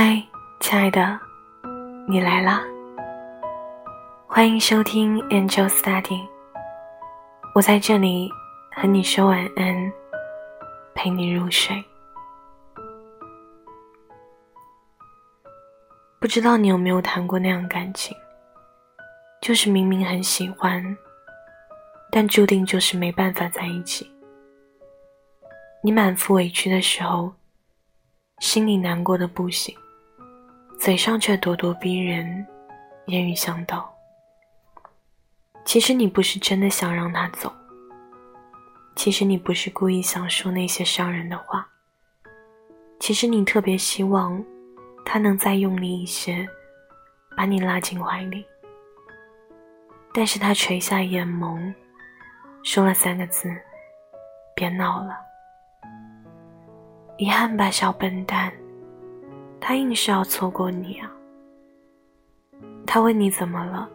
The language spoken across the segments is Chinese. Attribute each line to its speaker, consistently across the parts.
Speaker 1: 嗨，亲爱的，你来啦！欢迎收听 Angel Study，我在这里和你说晚安，陪你入睡。不知道你有没有谈过那样感情，就是明明很喜欢，但注定就是没办法在一起。你满腹委屈的时候。心里难过的不行，嘴上却咄咄逼人，言语相道。其实你不是真的想让他走，其实你不是故意想说那些伤人的话，其实你特别希望他能再用力一些，把你拉进怀里。但是他垂下眼眸，说了三个字：“别闹了。”遗憾吧，小笨蛋，他硬是要错过你啊！他问你怎么了，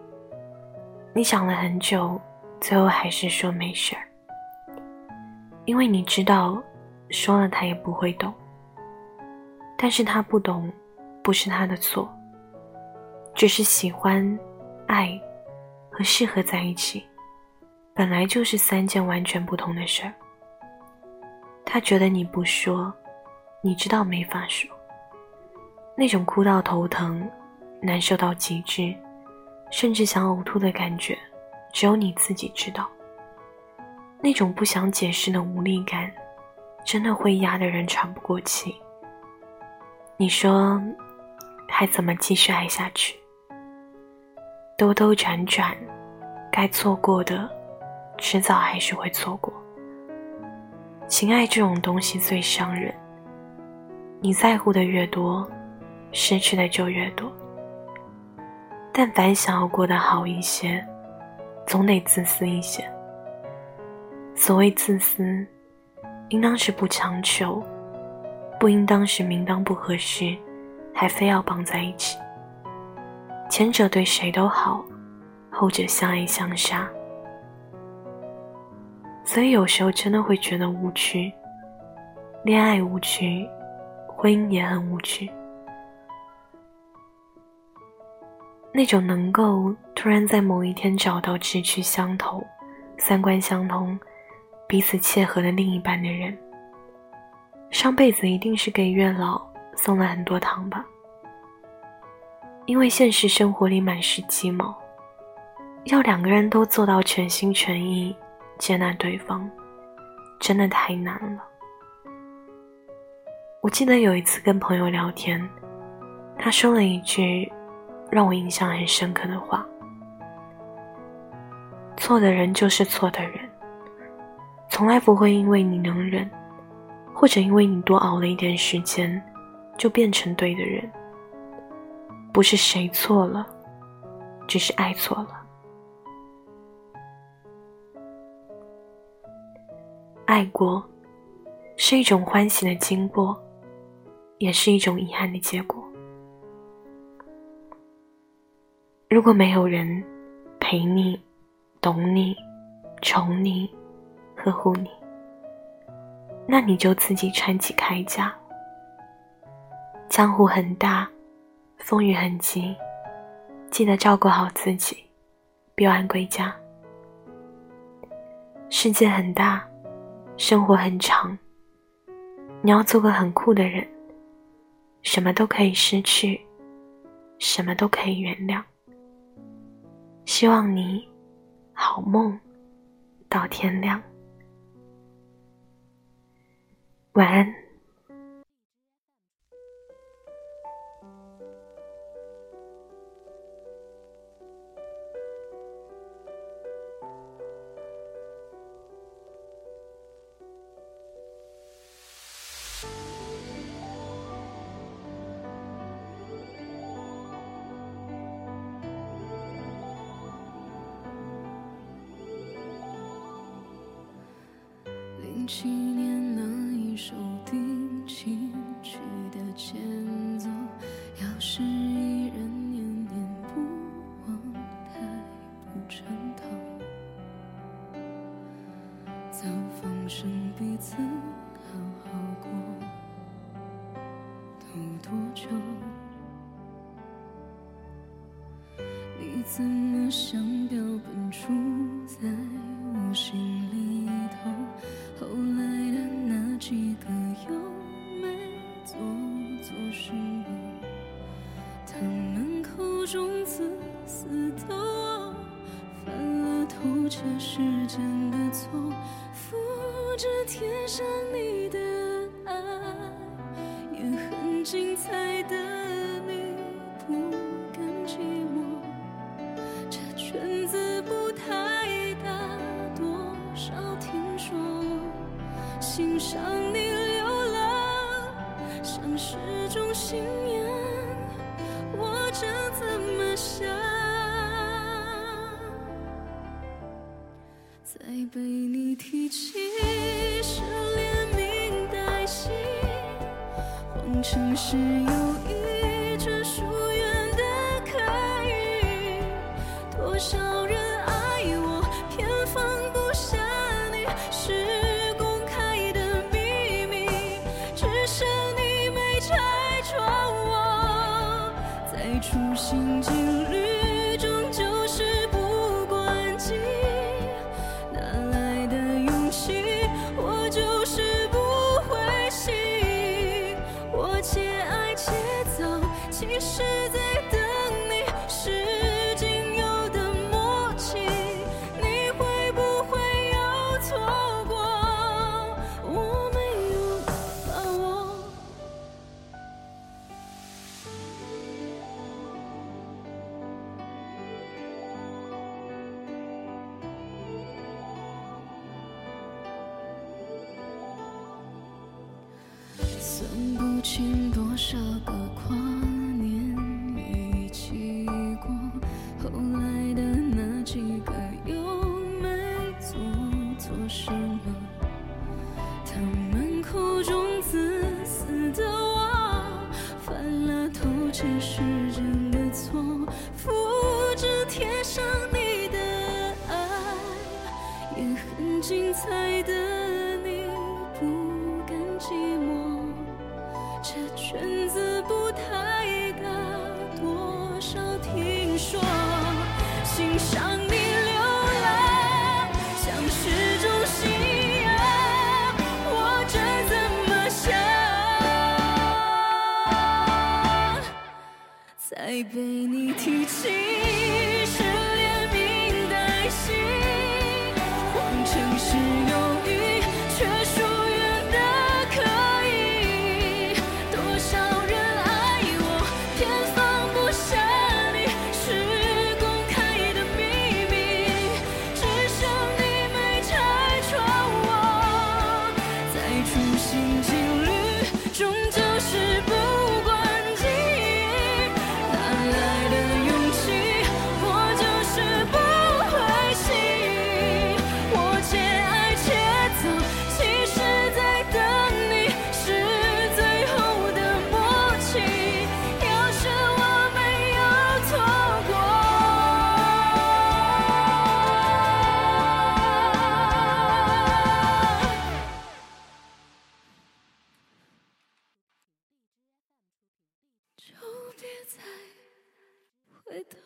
Speaker 1: 你想了很久，最后还是说没事儿，因为你知道，说了他也不会懂。但是他不懂，不是他的错，只是喜欢、爱和适合在一起，本来就是三件完全不同的事儿。他觉得你不说。你知道没法说，那种哭到头疼、难受到极致，甚至想呕吐的感觉，只有你自己知道。那种不想解释的无力感，真的会压得人喘不过气。你说，还怎么继续爱下去？兜兜转转，该错过的，迟早还是会错过。情爱这种东西最伤人。你在乎的越多，失去的就越多。但凡想要过得好一些，总得自私一些。所谓自私，应当是不强求，不应当是明当不合适，还非要绑在一起。前者对谁都好，后者相爱相杀。所以有时候真的会觉得无趣，恋爱无趣。婚姻也很无趣，那种能够突然在某一天找到志趣相投、三观相通、彼此契合的另一半的人，上辈子一定是给月老送了很多糖吧？因为现实生活里满是鸡毛，要两个人都做到全心全意接纳对方，真的太难了。我记得有一次跟朋友聊天，他说了一句让我印象很深刻的话：“错的人就是错的人，从来不会因为你能忍，或者因为你多熬了一点时间，就变成对的人。不是谁错了，只是爱错了。爱过，是一种欢喜的经过。”也是一种遗憾的结果。如果没有人陪你、懂你、宠你、呵护你，那你就自己穿起铠甲。江湖很大，风雨很急，记得照顾好自己，别晚归家。世界很大，生活很长，你要做个很酷的人。什么都可以失去，什么都可以原谅。希望你好梦到天亮，晚安。
Speaker 2: 七年那一首定情曲的前奏，要是依然念念不忘，太不称头。早放生彼此好好过，都多久？你怎么像标本住在我心里？这世间的错。复制贴上你的爱也很精彩的你不甘寂寞。这圈子不太大多少听说欣赏你流浪像是种幸是有其实在。写上你的爱，也很精彩的。于是有一 with